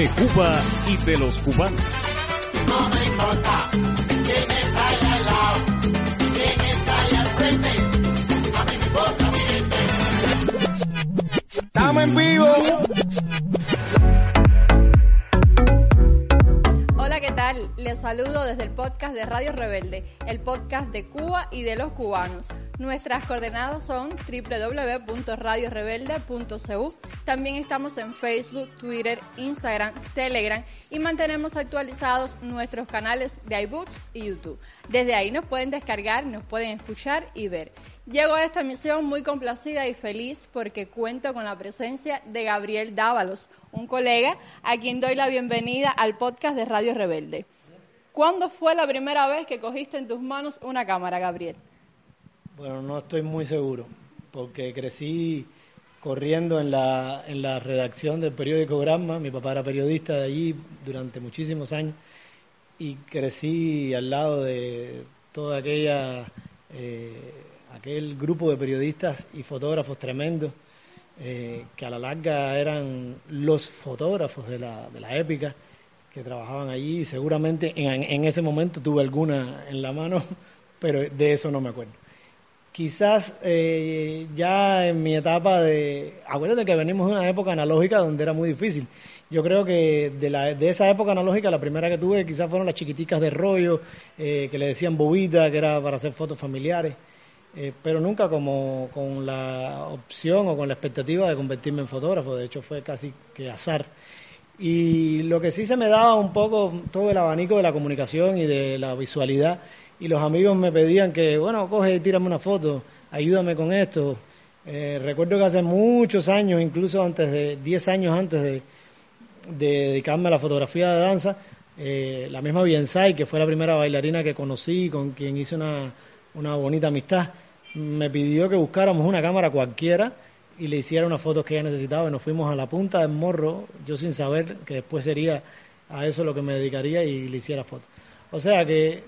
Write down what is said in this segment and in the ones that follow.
de Cuba y de los cubanos. No me importa quién está ahí al lado, quién está ahí al frente, a mí me importa mi gente. Estamos en vivo. Les saludo desde el podcast de Radio Rebelde, el podcast de Cuba y de los cubanos. Nuestras coordenadas son www.radiorebelde.cu. También estamos en Facebook, Twitter, Instagram, Telegram y mantenemos actualizados nuestros canales de iBooks y YouTube. Desde ahí nos pueden descargar, nos pueden escuchar y ver. Llego a esta misión muy complacida y feliz porque cuento con la presencia de Gabriel Dávalos, un colega a quien doy la bienvenida al podcast de Radio Rebelde. ¿Cuándo fue la primera vez que cogiste en tus manos una cámara, Gabriel? Bueno, no estoy muy seguro, porque crecí corriendo en la, en la redacción del periódico Gramma. Mi papá era periodista de allí durante muchísimos años y crecí al lado de toda aquella eh, aquel grupo de periodistas y fotógrafos tremendos eh, que a la larga eran los fotógrafos de la, de la épica que trabajaban allí. Y seguramente en, en ese momento tuve alguna en la mano, pero de eso no me acuerdo. Quizás eh, ya en mi etapa de... Acuérdate que venimos de una época analógica donde era muy difícil. Yo creo que de, la, de esa época analógica, la primera que tuve quizás fueron las chiquiticas de rollo, eh, que le decían bobita, que era para hacer fotos familiares, eh, pero nunca como con la opción o con la expectativa de convertirme en fotógrafo. De hecho, fue casi que azar. Y lo que sí se me daba un poco todo el abanico de la comunicación y de la visualidad y los amigos me pedían que, bueno, coge y tírame una foto, ayúdame con esto. Eh, recuerdo que hace muchos años, incluso antes de 10 años antes de, dedicarme a la fotografía de danza, eh, la misma Biensai, que fue la primera bailarina que conocí, con quien hice una, una bonita amistad, me pidió que buscáramos una cámara cualquiera y le hiciera unas fotos que ella necesitaba y nos fuimos a la punta del morro, yo sin saber que después sería a eso lo que me dedicaría y le hiciera fotos. O sea que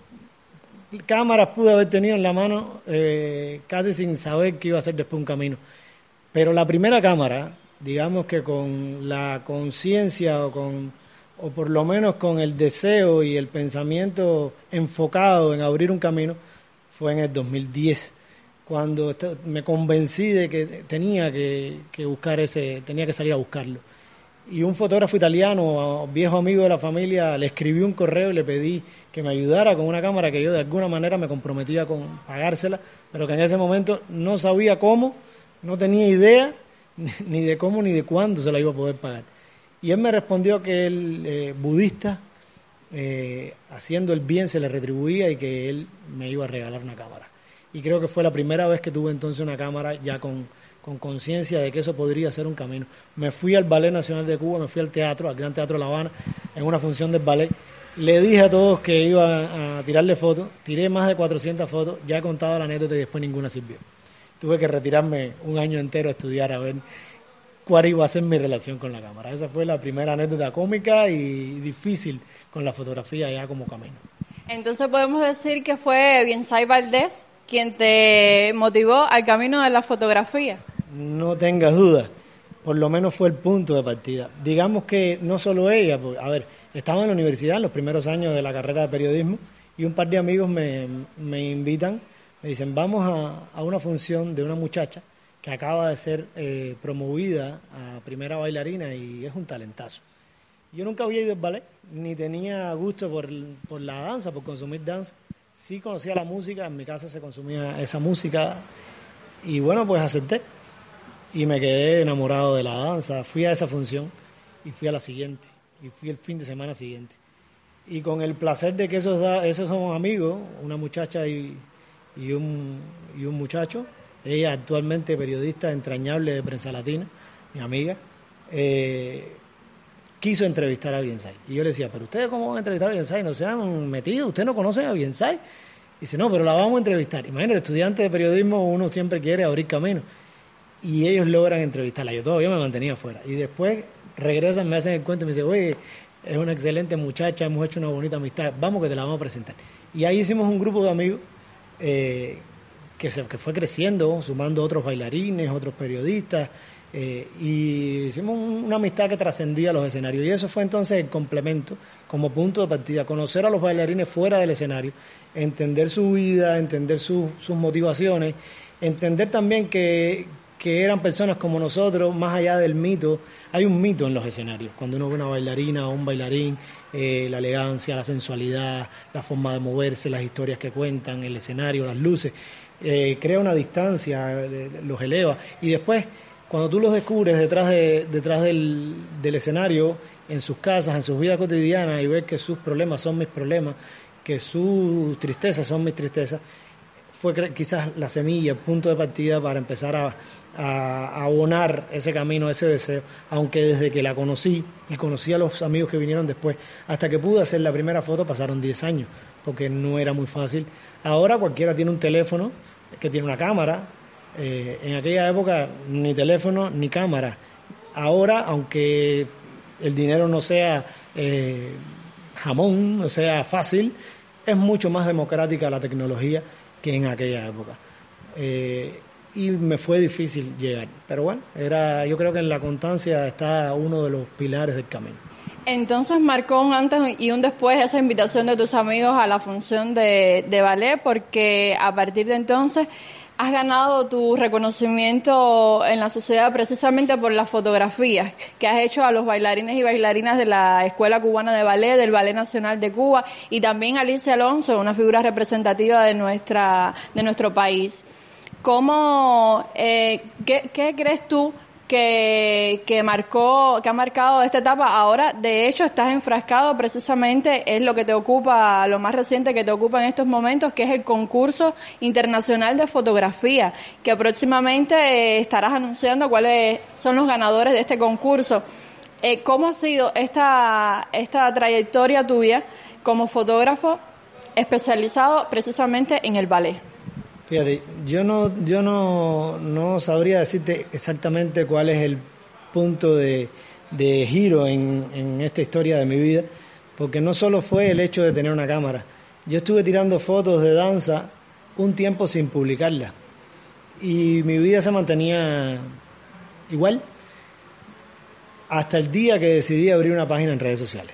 cámaras pude haber tenido en la mano eh, casi sin saber que iba a ser después un camino. Pero la primera cámara, digamos que con la conciencia o con o por lo menos con el deseo y el pensamiento enfocado en abrir un camino, fue en el 2010, cuando me convencí de que tenía que, buscar ese, tenía que salir a buscarlo y un fotógrafo italiano, viejo amigo de la familia, le escribí un correo y le pedí que me ayudara con una cámara que yo de alguna manera me comprometía con pagársela, pero que en ese momento no sabía cómo, no tenía idea ni de cómo ni de cuándo se la iba a poder pagar. Y él me respondió que él, eh, budista, eh, haciendo el bien se le retribuía y que él me iba a regalar una cámara. Y creo que fue la primera vez que tuve entonces una cámara ya con con conciencia de que eso podría ser un camino. Me fui al Ballet Nacional de Cuba, me fui al teatro, al Gran Teatro La Habana, en una función del ballet. Le dije a todos que iba a tirarle fotos, tiré más de 400 fotos, ya he contado la anécdota y después ninguna sirvió. Tuve que retirarme un año entero a estudiar a ver cuál iba a ser mi relación con la cámara. Esa fue la primera anécdota cómica y difícil con la fotografía ya como camino. Entonces podemos decir que fue Biensay Valdés quien te motivó al camino de la fotografía. No tengas duda, por lo menos fue el punto de partida. Digamos que no solo ella, pues, a ver, estaba en la universidad en los primeros años de la carrera de periodismo y un par de amigos me, invitan, me dicen, vamos a, una función de una muchacha que acaba de ser eh, promovida a primera bailarina y es un talentazo. Yo nunca había ido al ballet, ni tenía gusto por, por la danza, por consumir danza. Sí conocía la música, en mi casa se consumía esa música y bueno, pues acepté y me quedé enamorado de la danza. Fui a esa función y fui a la siguiente y fui el fin de semana siguiente. Y con el placer de que esos, esos son amigos, una muchacha y, y, un, y un muchacho, ella actualmente periodista entrañable de Prensa Latina, mi amiga, eh, quiso entrevistar a Biensay. Y yo le decía, pero ustedes cómo van a entrevistar a Biensay? No se han metido, ustedes no conocen a Biensay. dice, no, pero la vamos a entrevistar. Imagínate, estudiante de periodismo uno siempre quiere abrir camino y ellos logran entrevistarla. Yo todavía me mantenía fuera. Y después regresan, me hacen el cuento y me dicen, oye, es una excelente muchacha, hemos hecho una bonita amistad, vamos que te la vamos a presentar. Y ahí hicimos un grupo de amigos eh, que, se, que fue creciendo, sumando otros bailarines, otros periodistas, Eh, y hicimos un- una amistad que trascendía los escenarios. Y eso fue entonces el complemento como punto de partida. Conocer a los bailarines fuera del escenario, entender su vida, entender su- sus motivaciones, entender también que, que eran personas como nosotros, más allá del mito. Hay un mito en los escenarios. Cuando uno ve una bailarina o un bailarín, eh, la elegancia, la sensualidad, la forma de moverse, las historias que cuentan, el escenario, las luces, eh, crea una distancia, eh, los eleva. Y después, cuando tú los descubres detrás, de, detrás del, del escenario, en sus casas, en sus vidas cotidianas, y ves que sus problemas son mis problemas, que sus tristezas son mis tristezas, fue quizás la semilla, el punto de partida para empezar a, a- a abonar ese camino, ese deseo, aunque desde que la conocí y conocí a los amigos que vinieron después, hasta que pude hacer la primera foto pasaron 10 años, porque no era muy fácil. Ahora cualquiera tiene un teléfono que tiene una cámara, eh, en aquella época ni teléfono ni cámara. Ahora, aunque el dinero no sea eh, jamón, no sea fácil, es mucho más democrática la tecnología que en aquella época. Eh, y me fue difícil llegar. Pero bueno, era, yo creo que en la constancia está uno de los pilares del camino. Entonces marcó un antes y un después esa invitación de tus amigos a la función de, de ballet porque a partir de entonces has ganado tu reconocimiento en la sociedad precisamente por las fotografías que has hecho a los bailarines y bailarinas de la Escuela Cubana de Ballet, del Ballet Nacional de Cuba y también Alicia Alonso, una figura representativa de nuestra de nuestro país. ¿Cómo, eh, qué, qué crees tú que, que marcó, que ha marcado esta etapa? Ahora, de hecho, estás enfrascado precisamente, es lo que te ocupa, lo más reciente que te ocupa en estos momentos, que es el concurso internacional de fotografía, que próximamente eh, estarás anunciando cuáles son los ganadores de este concurso. Eh, ¿Cómo ha sido esta, esta trayectoria tuya como fotógrafo especializado precisamente en el ballet? Fíjate, yo no, yo no, no sabría decirte exactamente cuál es el punto de, de giro en, en esta historia de mi vida, porque no solo fue el hecho de tener una cámara. Yo estuve tirando fotos de danza un tiempo sin publicarlas y mi vida se mantenía igual hasta el día que decidí abrir una página en redes sociales.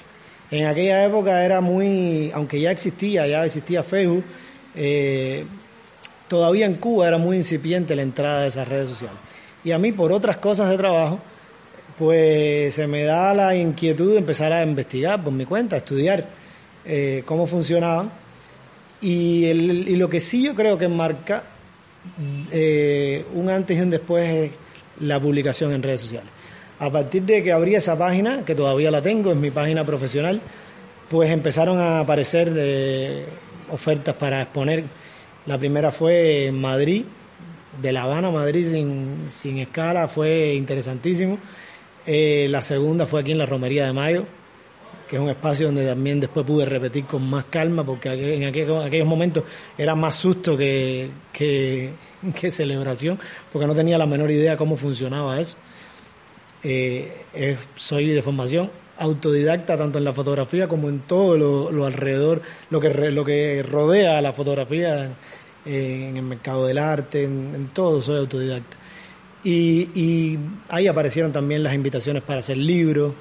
En aquella época era muy, aunque ya existía, ya existía Facebook, eh, todavía en Cuba era muy incipiente la entrada de esas redes sociales. Y a mí, por otras cosas de trabajo, pues se me da la inquietud de empezar a investigar por mi cuenta, a estudiar eh, cómo funcionaban. Y, lo que sí yo creo que marca eh, un antes y un después es la publicación en redes sociales. A partir de que abrí esa página, que todavía la tengo, es mi página profesional, pues empezaron a aparecer eh, ofertas para exponer. La primera fue en Madrid, de La Habana a Madrid sin, sin escala, fue interesantísimo. Eh, la segunda fue aquí en la Romería de Mayo, que es un espacio donde también después pude repetir con más calma, porque en aquel- aquellos momentos era más susto que, que, celebración, porque no tenía la menor idea cómo funcionaba eso. Eh, soy de formación autodidacta tanto en la fotografía como en todo lo, alrededor, lo que, lo que rodea a la fotografía en el mercado del arte, en, todo soy autodidacta. Y, ahí aparecieron también las invitaciones para hacer libros,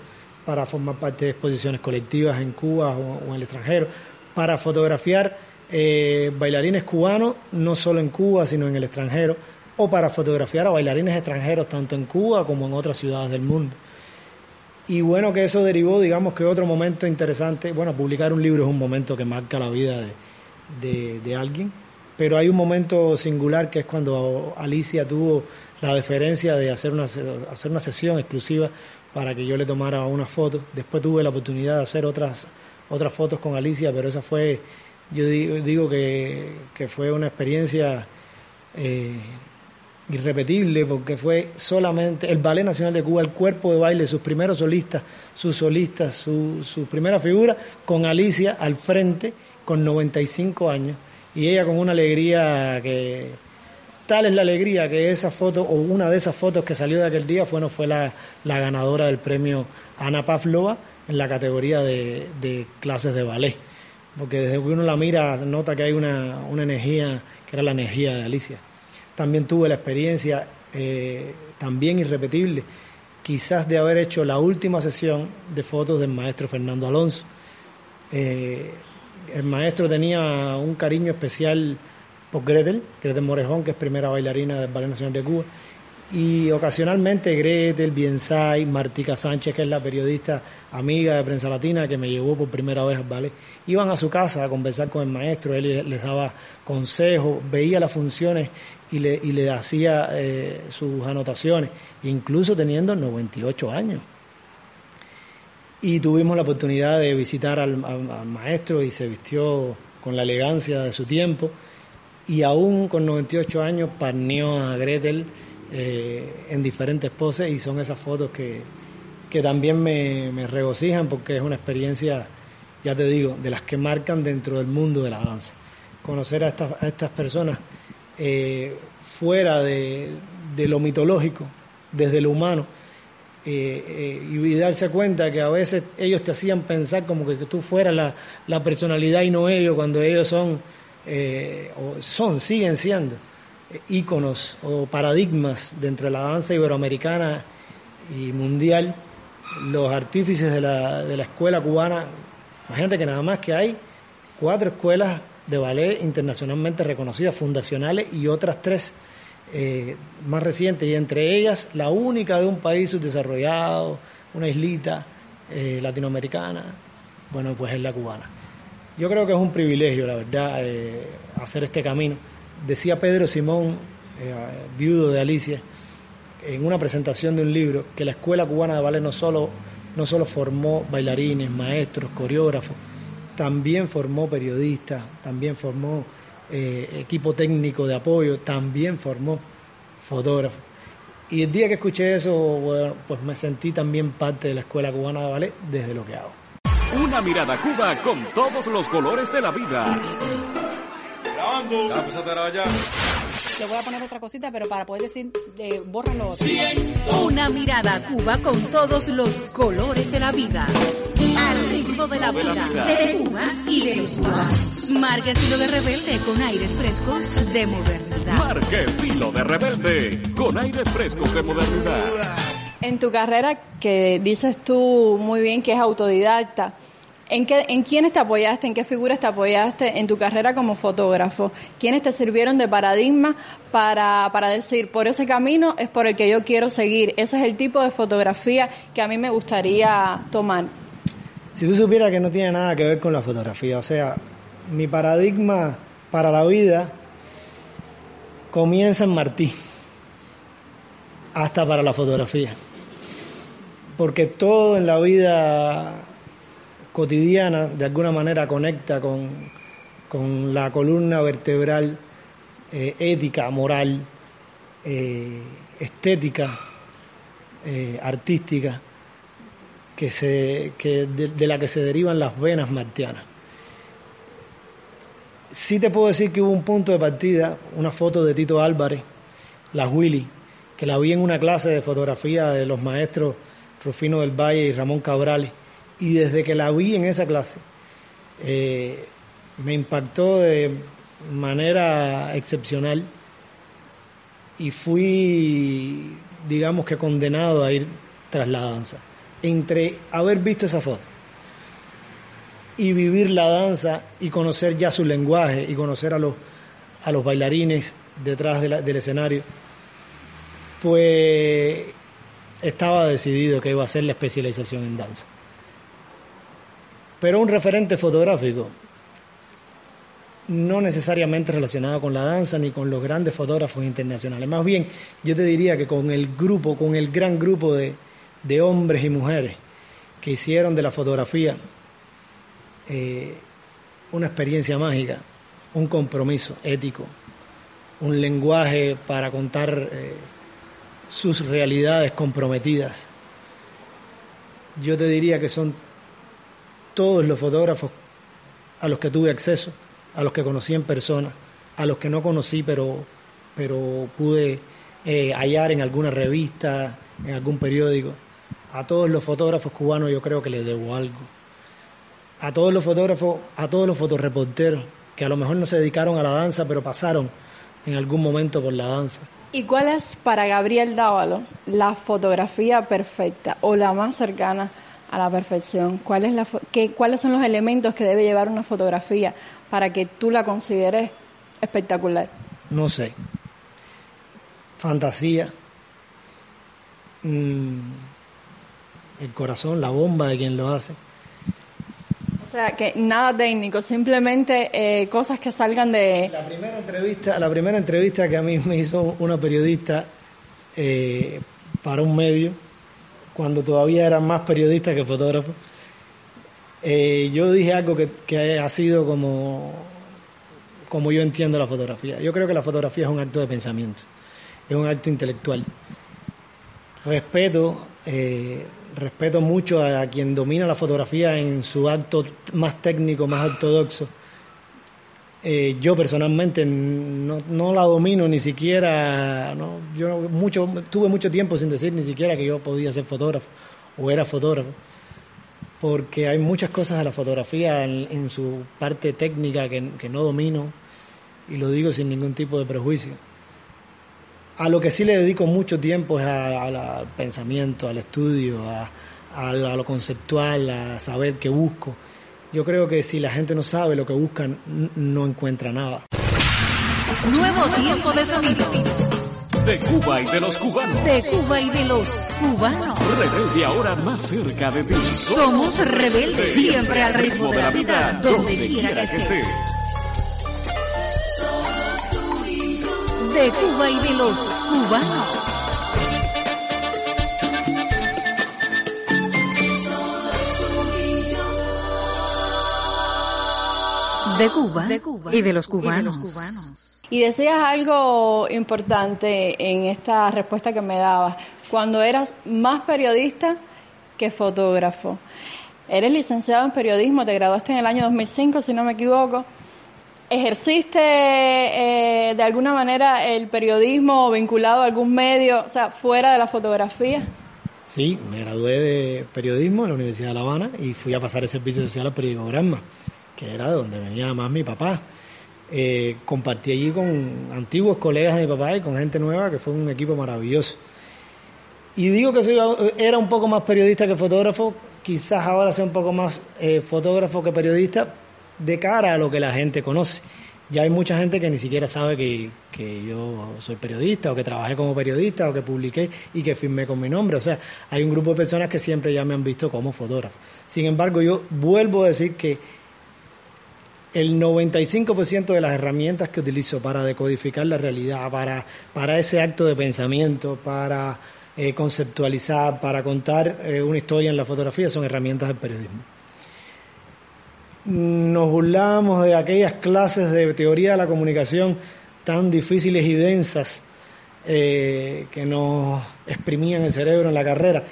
para formar parte de exposiciones colectivas en Cuba o, o en el extranjero, para fotografiar eh, bailarines cubanos, no solo en Cuba, sino en el extranjero, o para fotografiar a bailarines extranjeros, tanto en Cuba como en otras ciudades del mundo. Y bueno, que eso derivó, digamos que otro momento interesante, bueno, publicar un libro es un momento que marca la vida de, de, alguien, pero hay un momento singular que es cuando Alicia tuvo la deferencia de hacer una, hacer una sesión exclusiva para que yo le tomara unas fotos. Después tuve la oportunidad de hacer otras, otras fotos con Alicia, pero esa fue, yo digo, digo que, que fue una experiencia eh, irrepetible porque fue solamente el Ballet Nacional de Cuba, el cuerpo de baile, sus primeros solistas, sus solistas, su, su primera figura, con Alicia al frente, con 95 años, y ella con una alegría que tal es la alegría que esa foto o una de esas fotos que salió de aquel día bueno, fue la, la ganadora del premio Ana Pavlova en la categoría de, de clases de ballet. Porque desde que uno la mira nota que hay una, una energía que era la energía de Alicia también tuve la experiencia eh, también irrepetible, quizás de haber hecho la última sesión de fotos del maestro Fernando Alonso. Eh, el maestro tenía un cariño especial por Gretel, Gretel Morejón, que es primera bailarina del Ballet Nacional de Cuba, y ocasionalmente Gretel, Biensay, Martica Sánchez, que es la periodista amiga de Prensa Latina que me llevó por primera vez al ballet, iban a su casa a conversar con el maestro, él les daba consejos, veía las funciones y le, y le hacía eh, sus anotaciones, incluso teniendo 98 años. Y tuvimos la oportunidad de visitar al, al- al maestro y se vistió con la elegancia de su tiempo y aún con 98 años parneó a Gretel eh, en diferentes poses y son esas fotos que, que también me, me regocijan porque es una experiencia, ya te digo, de las que marcan dentro del mundo de la danza. Conocer a estas, a estas personas eh, fuera de, de lo mitológico, desde lo humano, eh, eh, y darse cuenta que a veces ellos te hacían pensar como que tú fueras la, la personalidad y no ellos, cuando ellos son, o son, siguen siendo íconos o paradigmas dentro de la danza iberoamericana y mundial, los artífices de la, de la escuela cubana. Imagínate que nada más que hay cuatro escuelas de ballet internacionalmente reconocidas, fundacionales, y otras tres eh, más recientes, y entre ellas la única de un país subdesarrollado, una islita eh, latinoamericana, bueno, pues es la cubana. Yo creo que es un privilegio, la verdad, eh, hacer este camino. Decía Pedro Simón, eh, viudo de Alicia, en una presentación de un libro, que la Escuela Cubana de Ballet no solo, no solo formó bailarines, maestros, coreógrafos, también formó periodistas, también formó eh, equipo técnico de apoyo, también formó fotógrafos. Y el día que escuché eso, bueno, pues me sentí también parte de la Escuela Cubana de Ballet desde lo que hago. Una mirada a Cuba con todos los colores de la vida. Grabando. Ya, pues a grabar ya. Le voy a poner otra cosita, pero para poder decir, eh, bórralo. Una mirada a Cuba con todos los colores de la vida. Al ritmo de la vida. vida. De Cuba y de los cubanos. Marca estilo de rebelde con aires frescos de modernidad. Marca estilo de rebelde con aires frescos de modernidad. En tu carrera, que dices tú muy bien que es autodidacta, ¿en, qué, ¿en quiénes te apoyaste, en qué figuras te apoyaste en tu carrera como fotógrafo? ¿Quiénes te sirvieron de paradigma para, para decir, por ese camino es por el que yo quiero seguir? Ese es el tipo de fotografía que a mí me gustaría tomar. Si tú supieras que no tiene nada que ver con la fotografía, o sea, mi paradigma para la vida comienza en Martí, hasta para la fotografía. Porque todo en la vida cotidiana de alguna manera conecta con, con la columna vertebral eh, ética, moral, eh, estética, eh, artística que se, que de, de la que se derivan las venas martianas. Sí te puedo decir que hubo un punto de partida, una foto de Tito Álvarez, la Willy, que la vi en una clase de fotografía de los maestros Rufino del Valle y Ramón Cabrales, y desde que la vi en esa clase, eh, me impactó de manera excepcional y fui, digamos que condenado a ir tras la danza. Entre haber visto esa foto y vivir la danza y conocer ya su lenguaje y conocer a los, a los bailarines detrás del escenario, pues estaba decidido que iba a hacer la especialización en danza. Pero un referente fotográfico, no necesariamente relacionado con la danza ni con los grandes fotógrafos internacionales. Más bien, yo te diría que con el grupo, con el gran grupo de, de hombres y mujeres que hicieron de la fotografía eh, una experiencia mágica, un compromiso ético, un lenguaje para contar eh, sus realidades comprometidas. Yo te diría que son todos los fotógrafos a los que tuve acceso, a los que conocí en persona, a los que no conocí pero, pero pude eh, hallar en alguna revista, en algún periódico. A todos los fotógrafos cubanos yo creo que les debo algo. A todos los fotógrafos, a todos los fotoreporteros que a lo mejor no se dedicaron a la danza pero pasaron en algún momento por la danza. ¿Y cuál es para Gabriel Dávalos la fotografía perfecta o la más cercana a la perfección? ¿Cuál es la qué- ¿Cuáles son los elementos que debe llevar una fotografía para que tú la consideres espectacular? No sé. Fantasía. Mm, el corazón, la bomba de quien lo hace. O sea, que nada técnico, simplemente eh, cosas que salgan de... La primera entrevista, la primera entrevista que a mí me hizo una periodista eh, para un medio, cuando todavía eran más periodistas que fotógrafos, eh, yo dije algo que, ha sido como, como yo entiendo la fotografía. Yo creo que la fotografía es un acto de pensamiento, es un acto intelectual. Respeto, eh, respeto mucho a quien domina la fotografía en su acto más técnico, más ortodoxo. Eh, yo personalmente no, no la domino ni siquiera, no, yo mucho, tuve mucho tiempo sin decir ni siquiera que yo podía ser fotógrafo o era fotógrafo, porque hay muchas cosas de la fotografía en, su parte técnica que, que no domino y lo digo sin ningún tipo de prejuicio. A lo que sí le dedico mucho tiempo es al pensamiento, al estudio, a, a lo conceptual, a saber qué busco. Yo creo que si la gente no sabe lo que buscan, no encuentra nada. Nuevo tiempo de sonido. De Cuba y de los cubanos. De Cuba y de los cubanos. Rebelde ahora más cerca de ti. Somos rebeldes, siempre al ritmo de la vida, donde quiera que estés. De Cuba y de los cubanos. De Cuba, y de los cubanos. Y decías algo importante en esta respuesta que me dabas, cuando eras más periodista que fotógrafo. Eres licenciado en periodismo, te graduaste en el año 2005, si no me equivoco. ¿Ejerciste eh, de alguna manera el periodismo vinculado a algún medio, o sea, fuera de la fotografía? Sí, me gradué de periodismo en la Universidad de La Habana y fui a pasar el servicio social al periódico Granma, que era de donde venía más mi papá. Eh, compartí allí con antiguos colegas de mi papá y con gente nueva, que fue un equipo maravilloso. Y digo que soy, era un poco más periodista que fotógrafo, quizás ahora sea un poco más eh, fotógrafo que periodista, de cara a lo que la gente conoce. Ya hay mucha gente que ni siquiera sabe que, que yo soy periodista o que trabajé como periodista o que publiqué y que firmé con mi nombre. O sea, hay un grupo de personas que siempre ya me han visto como fotógrafo. Sin embargo, yo vuelvo a decir que el 95% de las herramientas que utilizo para decodificar la realidad, para, para ese acto de pensamiento, para eh, conceptualizar, para contar eh, una historia en la fotografía, son herramientas del periodismo. Nos burlábamos de aquellas clases de teoría de la comunicación tan difíciles y densas eh, que nos exprimían el cerebro en la carrera.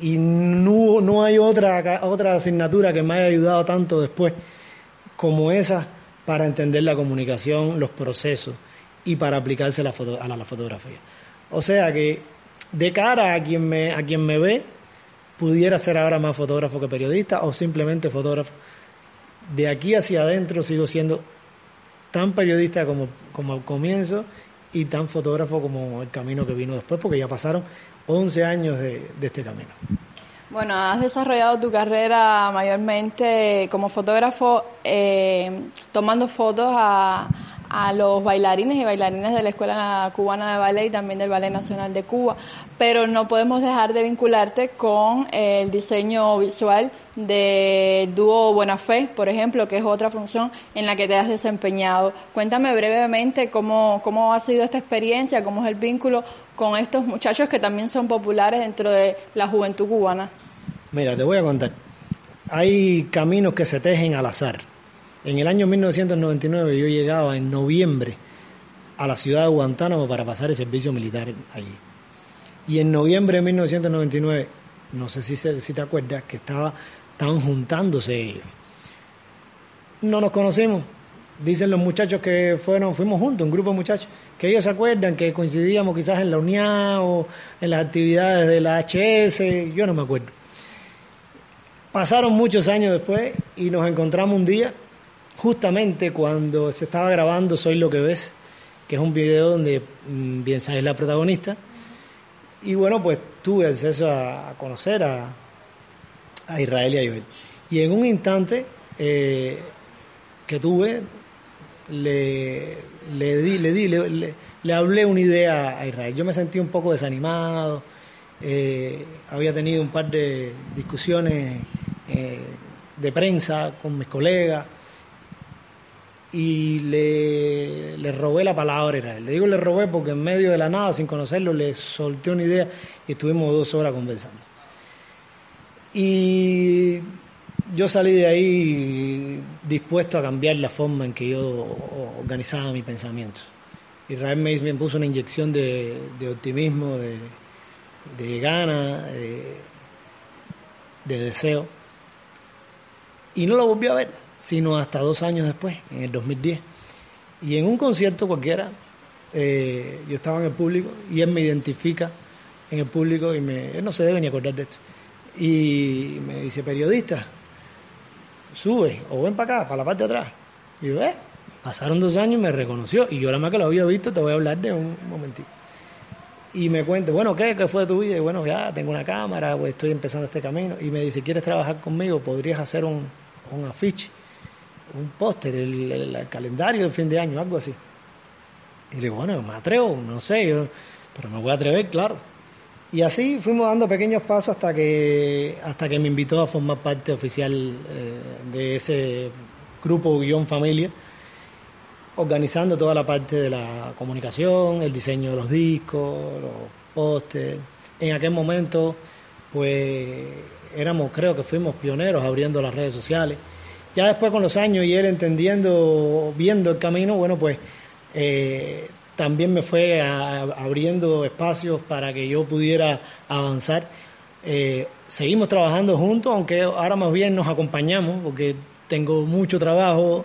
Y no, no hay otra, otra asignatura que me haya ayudado tanto después como esa para entender la comunicación, los procesos y para aplicarse a la, foto, a la fotografía. O sea que de cara a quien me, a quien me ve, pudiera ser ahora más fotógrafo que periodista o simplemente fotógrafo. De aquí hacia adentro sigo siendo tan periodista como, como al comienzo y tan fotógrafo como el camino que vino después, porque ya pasaron 11 años de, de este camino. Bueno, has desarrollado tu carrera mayormente como fotógrafo eh, tomando fotos a, a, los bailarines y bailarines de la Escuela Cubana de Ballet y también del Ballet Nacional de Cuba, pero no podemos dejar de vincularte con el diseño visual del dúo Buena Fe, por ejemplo, que es otra función en la que te has desempeñado. Cuéntame brevemente cómo, cómo ha sido esta experiencia, cómo es el vínculo con estos muchachos que también son populares dentro de la juventud cubana. Mira, te voy a contar. Hay caminos que se tejen al azar. En el año 1999 yo llegaba en noviembre a la ciudad de Guantánamo para pasar el servicio militar allí. Y en noviembre de 1999, no sé si, se, si te acuerdas, que estaba, estaban juntándose ellos. No nos conocemos. Dicen los muchachos que fueron, fuimos juntos, un grupo de muchachos, que ellos se acuerdan que coincidíamos quizás en la UNIA o en las actividades de la HS, yo no me acuerdo. Pasaron muchos años después y nos encontramos un día, justamente cuando se estaba grabando Soy lo que ves, que es un video donde mm, Biensa es la protagonista. Y bueno, pues tuve acceso a, conocer a, a Israel y a Joel. Y en un instante eh, que tuve, le, le di, le, di le hablé una idea a Israel. Yo me sentí un poco desanimado, eh, había tenido un par de discusiones eh, de prensa con mis colegas y le, le robé la palabra a Israel. Le digo le robé porque en medio de la nada, sin conocerlo, le solté una idea y estuvimos dos horas conversando. Y yo salí de ahí dispuesto a cambiar la forma en que yo organizaba mi pensamiento. Israel me, me puso una inyección de, optimismo, de, de ganas, de, de deseo. Y no lo volví a ver, sino hasta dos años después, en el 2010. Y en un concierto cualquiera, eh, yo estaba en el público y él me identifica en el público y me, él no se debe ni acordar de esto. Y me dice, periodista, sube o ven para acá, para la parte de atrás. Y yo, eh, pasaron dos años y me reconoció. Y yo nada más que lo había visto, te voy a hablar de un momentito. Y me cuenta, bueno, ¿qué? ¿Qué fue de tu vida? Y bueno, ya tengo una cámara, pues estoy empezando este camino. Y me dice, ¿quieres trabajar conmigo? ¿Podrías hacer un, un afiche, un póster, el, calendario del fin de año, algo así? Y le digo, bueno, me atrevo, no sé, pero me voy a atrever, claro. Y así fuimos dando pequeños pasos hasta que hasta que me invitó a formar parte oficial eh, de ese grupo guion familia, organizando toda la parte de la comunicación, el diseño de los discos, los pósters. En aquel momento, pues éramos, creo que fuimos pioneros abriendo las redes sociales. Ya después con los años y él entendiendo, viendo el camino, bueno, pues eh, también me fue abriendo espacios para que yo pudiera avanzar. Eh, seguimos trabajando juntos, aunque ahora más bien nos acompañamos, porque tengo mucho trabajo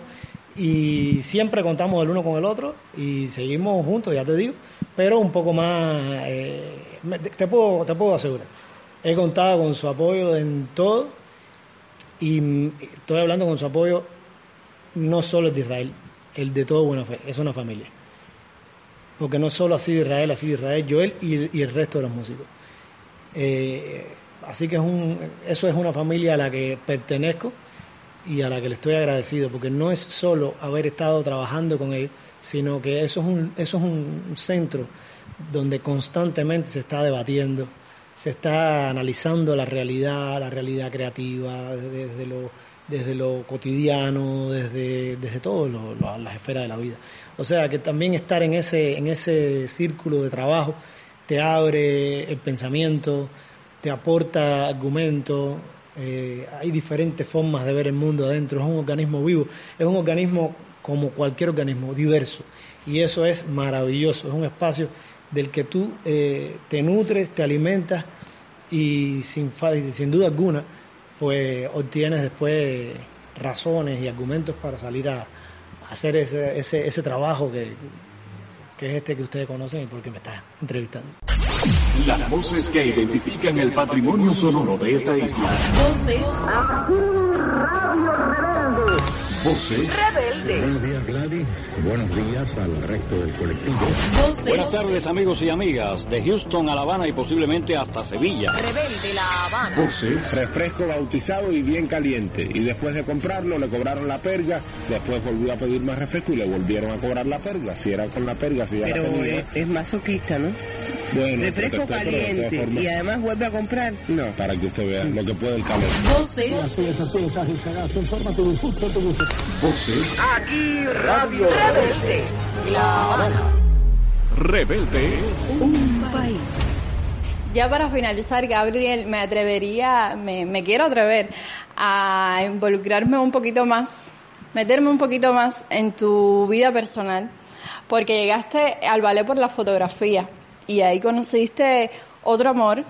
y siempre contamos el uno con el otro y seguimos juntos, ya te digo, pero un poco más, eh, te, puedo, te puedo asegurar. He contado con su apoyo en todo y mm, estoy hablando con su apoyo no solo el de Israel, el de todo buena fe, es una familia. Porque no solo ha sido Israel, ha sido Israel, Joel y, y el resto de los músicos. Eh, así que es un, eso es una familia a la que pertenezco y a la que le estoy agradecido, porque no es solo haber estado trabajando con ellos, sino que eso es un, eso es un centro donde constantemente se está debatiendo, se está analizando la realidad, la realidad creativa, desde, lo, desde lo cotidiano, desde, desde todas las esferas de la vida. O sea que también estar en ese, en ese círculo de trabajo te abre el pensamiento, te aporta argumentos, eh, hay diferentes formas de ver el mundo adentro, es un organismo vivo, es un organismo como cualquier organismo, diverso. Y eso es maravilloso, es un espacio del que tú eh, te nutres, te alimentas y sin, sin duda alguna, pues obtienes después razones y argumentos para salir a, a hacer ese, ese, ese trabajo que, que es este que ustedes conocen y porque me está entrevistando. Las voces que identifican el patrimonio sonoro de esta isla. Voces Voces rebeldes. Buenos días, Gladys. Buenos días al resto del colectivo. Voces Buenas tardes amigos y amigas, de Houston a La Habana y posiblemente hasta Sevilla. rebelde La Habana. Voces Refresco bautizado y bien caliente. Y después de comprarlo le cobraron la perga. Después volvió a pedir más refresco y le volvieron a cobrar la perga. Si era con la perga, si la Pero tenía. es, es masoquista, ¿no? Bueno, Refresco caliente formas, y además vuelve a comprar. No. Para que usted vea lo que puede el calor. Voces Voces rebelde La Habana. Rebeldes Un país. Ya para finalizar, Gabriel, me atrevería, me, me quiero atrever a involucrarme un poquito más, meterme un poquito más en tu vida personal, porque llegaste al ballet por la fotografía y ahí conociste otro amor,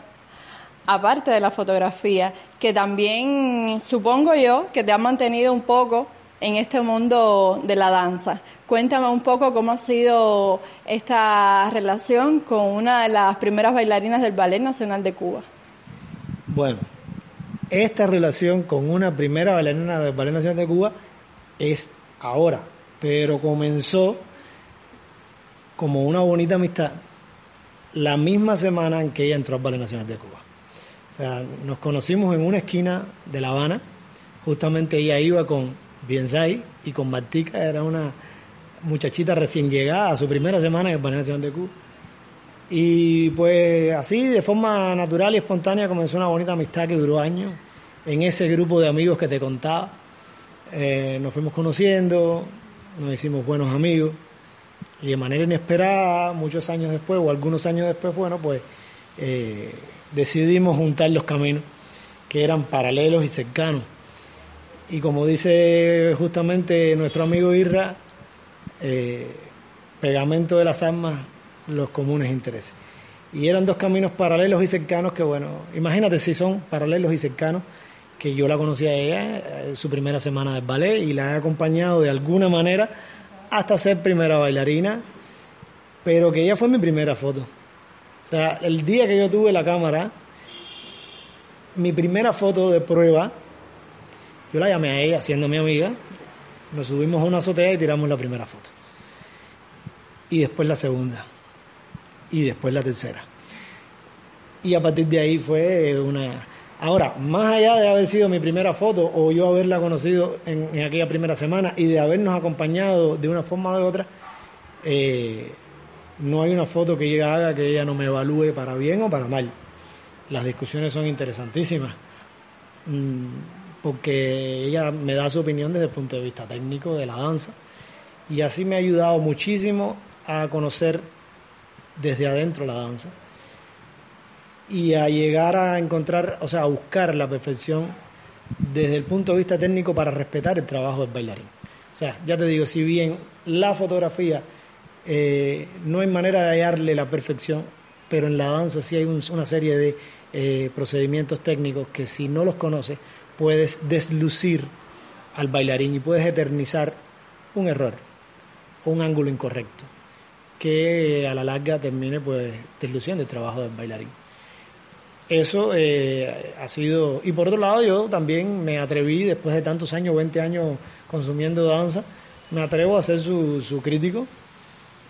aparte de la fotografía, que también supongo yo que te ha mantenido un poco en este mundo de la danza. Cuéntame un poco cómo ha sido esta relación con una de las primeras bailarinas del Ballet Nacional de Cuba. Bueno, esta relación con una primera bailarina del Ballet Nacional de Cuba es ahora, pero comenzó como una bonita amistad la misma semana en que ella entró al Ballet Nacional de Cuba. O sea, nos conocimos en una esquina de La Habana, justamente ella iba con Bienzai y con Martica, era una muchachita recién llegada a su primera semana en el Ballet Nacional de Cuba. Y pues así, de forma natural y espontánea, comenzó una bonita amistad que duró años en ese grupo de amigos que te contaba. Eh, nos fuimos conociendo, nos hicimos buenos amigos y de manera inesperada, muchos años después o algunos años después, bueno, pues eh, decidimos juntar los caminos que eran paralelos y cercanos. Y como dice justamente nuestro amigo Irra, eh, pegamento de las armas, los comunes intereses. Y eran dos caminos paralelos y cercanos que, bueno, imagínate si son paralelos y cercanos, que yo la conocí a ella en su primera semana de ballet y la he acompañado de alguna manera hasta ser primera bailarina, pero que ella fue mi primera foto. O sea, el día que yo tuve la cámara, mi primera foto de prueba, yo la llamé a ella siendo mi amiga, nos subimos a una azotea y tiramos la primera foto. Y después la segunda. Y después la tercera. Y a partir de ahí fue una... Ahora, más allá de haber sido mi primera foto o yo haberla conocido en, aquella primera semana y de habernos acompañado de una forma de otra, eh, no hay una foto que ella haga que ella no me evalúe para bien o para mal. Las discusiones son interesantísimas mm, porque ella me da su opinión desde el punto de vista técnico de la danza y así me ha ayudado muchísimo a conocer desde adentro la danza y a llegar a encontrar, o sea, a buscar la perfección desde el punto de vista técnico para respetar el trabajo del bailarín. O sea, ya te digo, si bien la fotografía eh, no hay manera de hallarle la perfección, pero en la danza sí hay un- una serie de eh, procedimientos técnicos que si no los conoces puedes deslucir al bailarín y puedes eternizar un error un ángulo incorrecto que a la larga termine pues desluciendo el trabajo del bailarín. Eso eh, ha sido... Y por otro lado yo también me atreví, después de tantos años, 20 años consumiendo danza, me atrevo a ser su, su crítico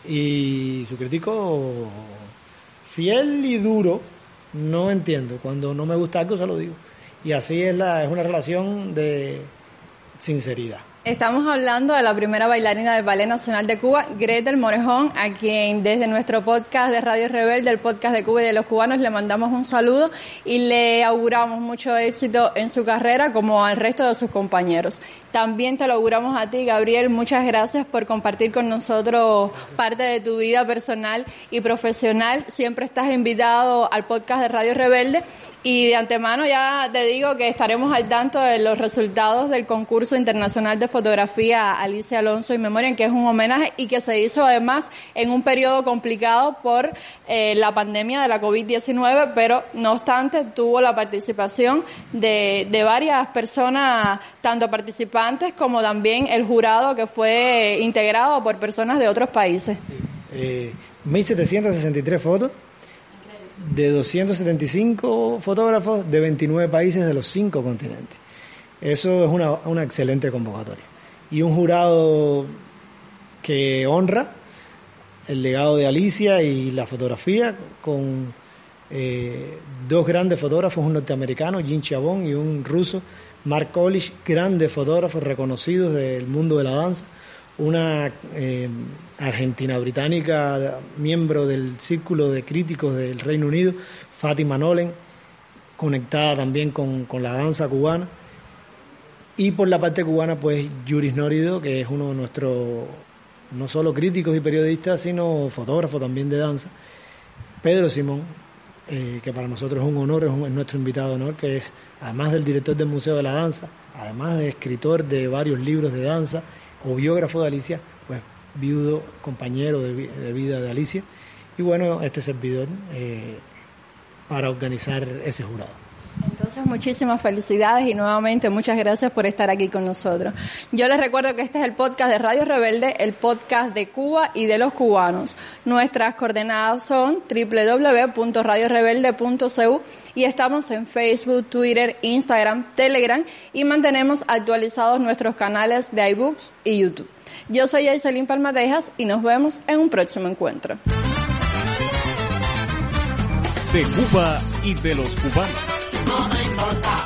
y su crítico fiel y duro, no entiendo. Cuando no me gusta algo se lo digo. Y así es, la, es una relación de sinceridad. Estamos hablando de la primera bailarina del Ballet Nacional de Cuba, Gretel Morejón, a quien desde nuestro podcast de Radio Rebelde, el podcast de Cuba y de los cubanos, le mandamos un saludo y le auguramos mucho éxito en su carrera como al resto de sus compañeros. También te lo auguramos a ti, Gabriel. Muchas gracias por compartir con nosotros parte de tu vida personal y profesional. Siempre estás invitado al podcast de Radio Rebelde y de antemano ya te digo que estaremos al tanto de los resultados del concurso internacional de fotografía Alicia Alonso y Memoria, que es un homenaje y que se hizo además en un periodo complicado por eh, la pandemia de la COVID-19, pero no obstante tuvo la participación de, de varias personas, tanto participantes como también el jurado que fue integrado por personas de otros países. Eh, 1763 fotos de 275 fotógrafos de 29 países de los cinco continentes. Eso es una, una excelente convocatoria. Y un jurado que honra el legado de Alicia y la fotografía con eh, dos grandes fotógrafos, un norteamericano, Jim Chabón, y un ruso, Mark Olish, grandes fotógrafos reconocidos del mundo de la danza una eh, argentina británica, miembro del círculo de críticos del Reino Unido, Fátima Nolen, conectada también con, con, la danza cubana. Y por la parte cubana, pues Yuris Nórido, que es uno de nuestros, no solo críticos y periodistas, sino fotógrafo también de danza. Pedro Simón, eh, que para nosotros es un honor, es, un, es nuestro invitado de honor, que es, además del director del Museo de la Danza, además de escritor de varios libros de danza, o biógrafo de Alicia, pues viudo, compañero de, de vida de Alicia, y bueno, este servidor eh, para organizar ese jurado. Entonces, muchísimas felicidades y nuevamente muchas gracias por estar aquí con nosotros. Yo les recuerdo que este es el podcast de Radio Rebelde, el podcast de Cuba y de los cubanos. Nuestras coordenadas son www.radiorebelde.cu y estamos en Facebook, Twitter, Instagram, Telegram y mantenemos actualizados nuestros canales de iBooks y YouTube. Yo soy Aiselín Palmadejas y nos vemos en un próximo encuentro. De Cuba y de los cubanos. importa.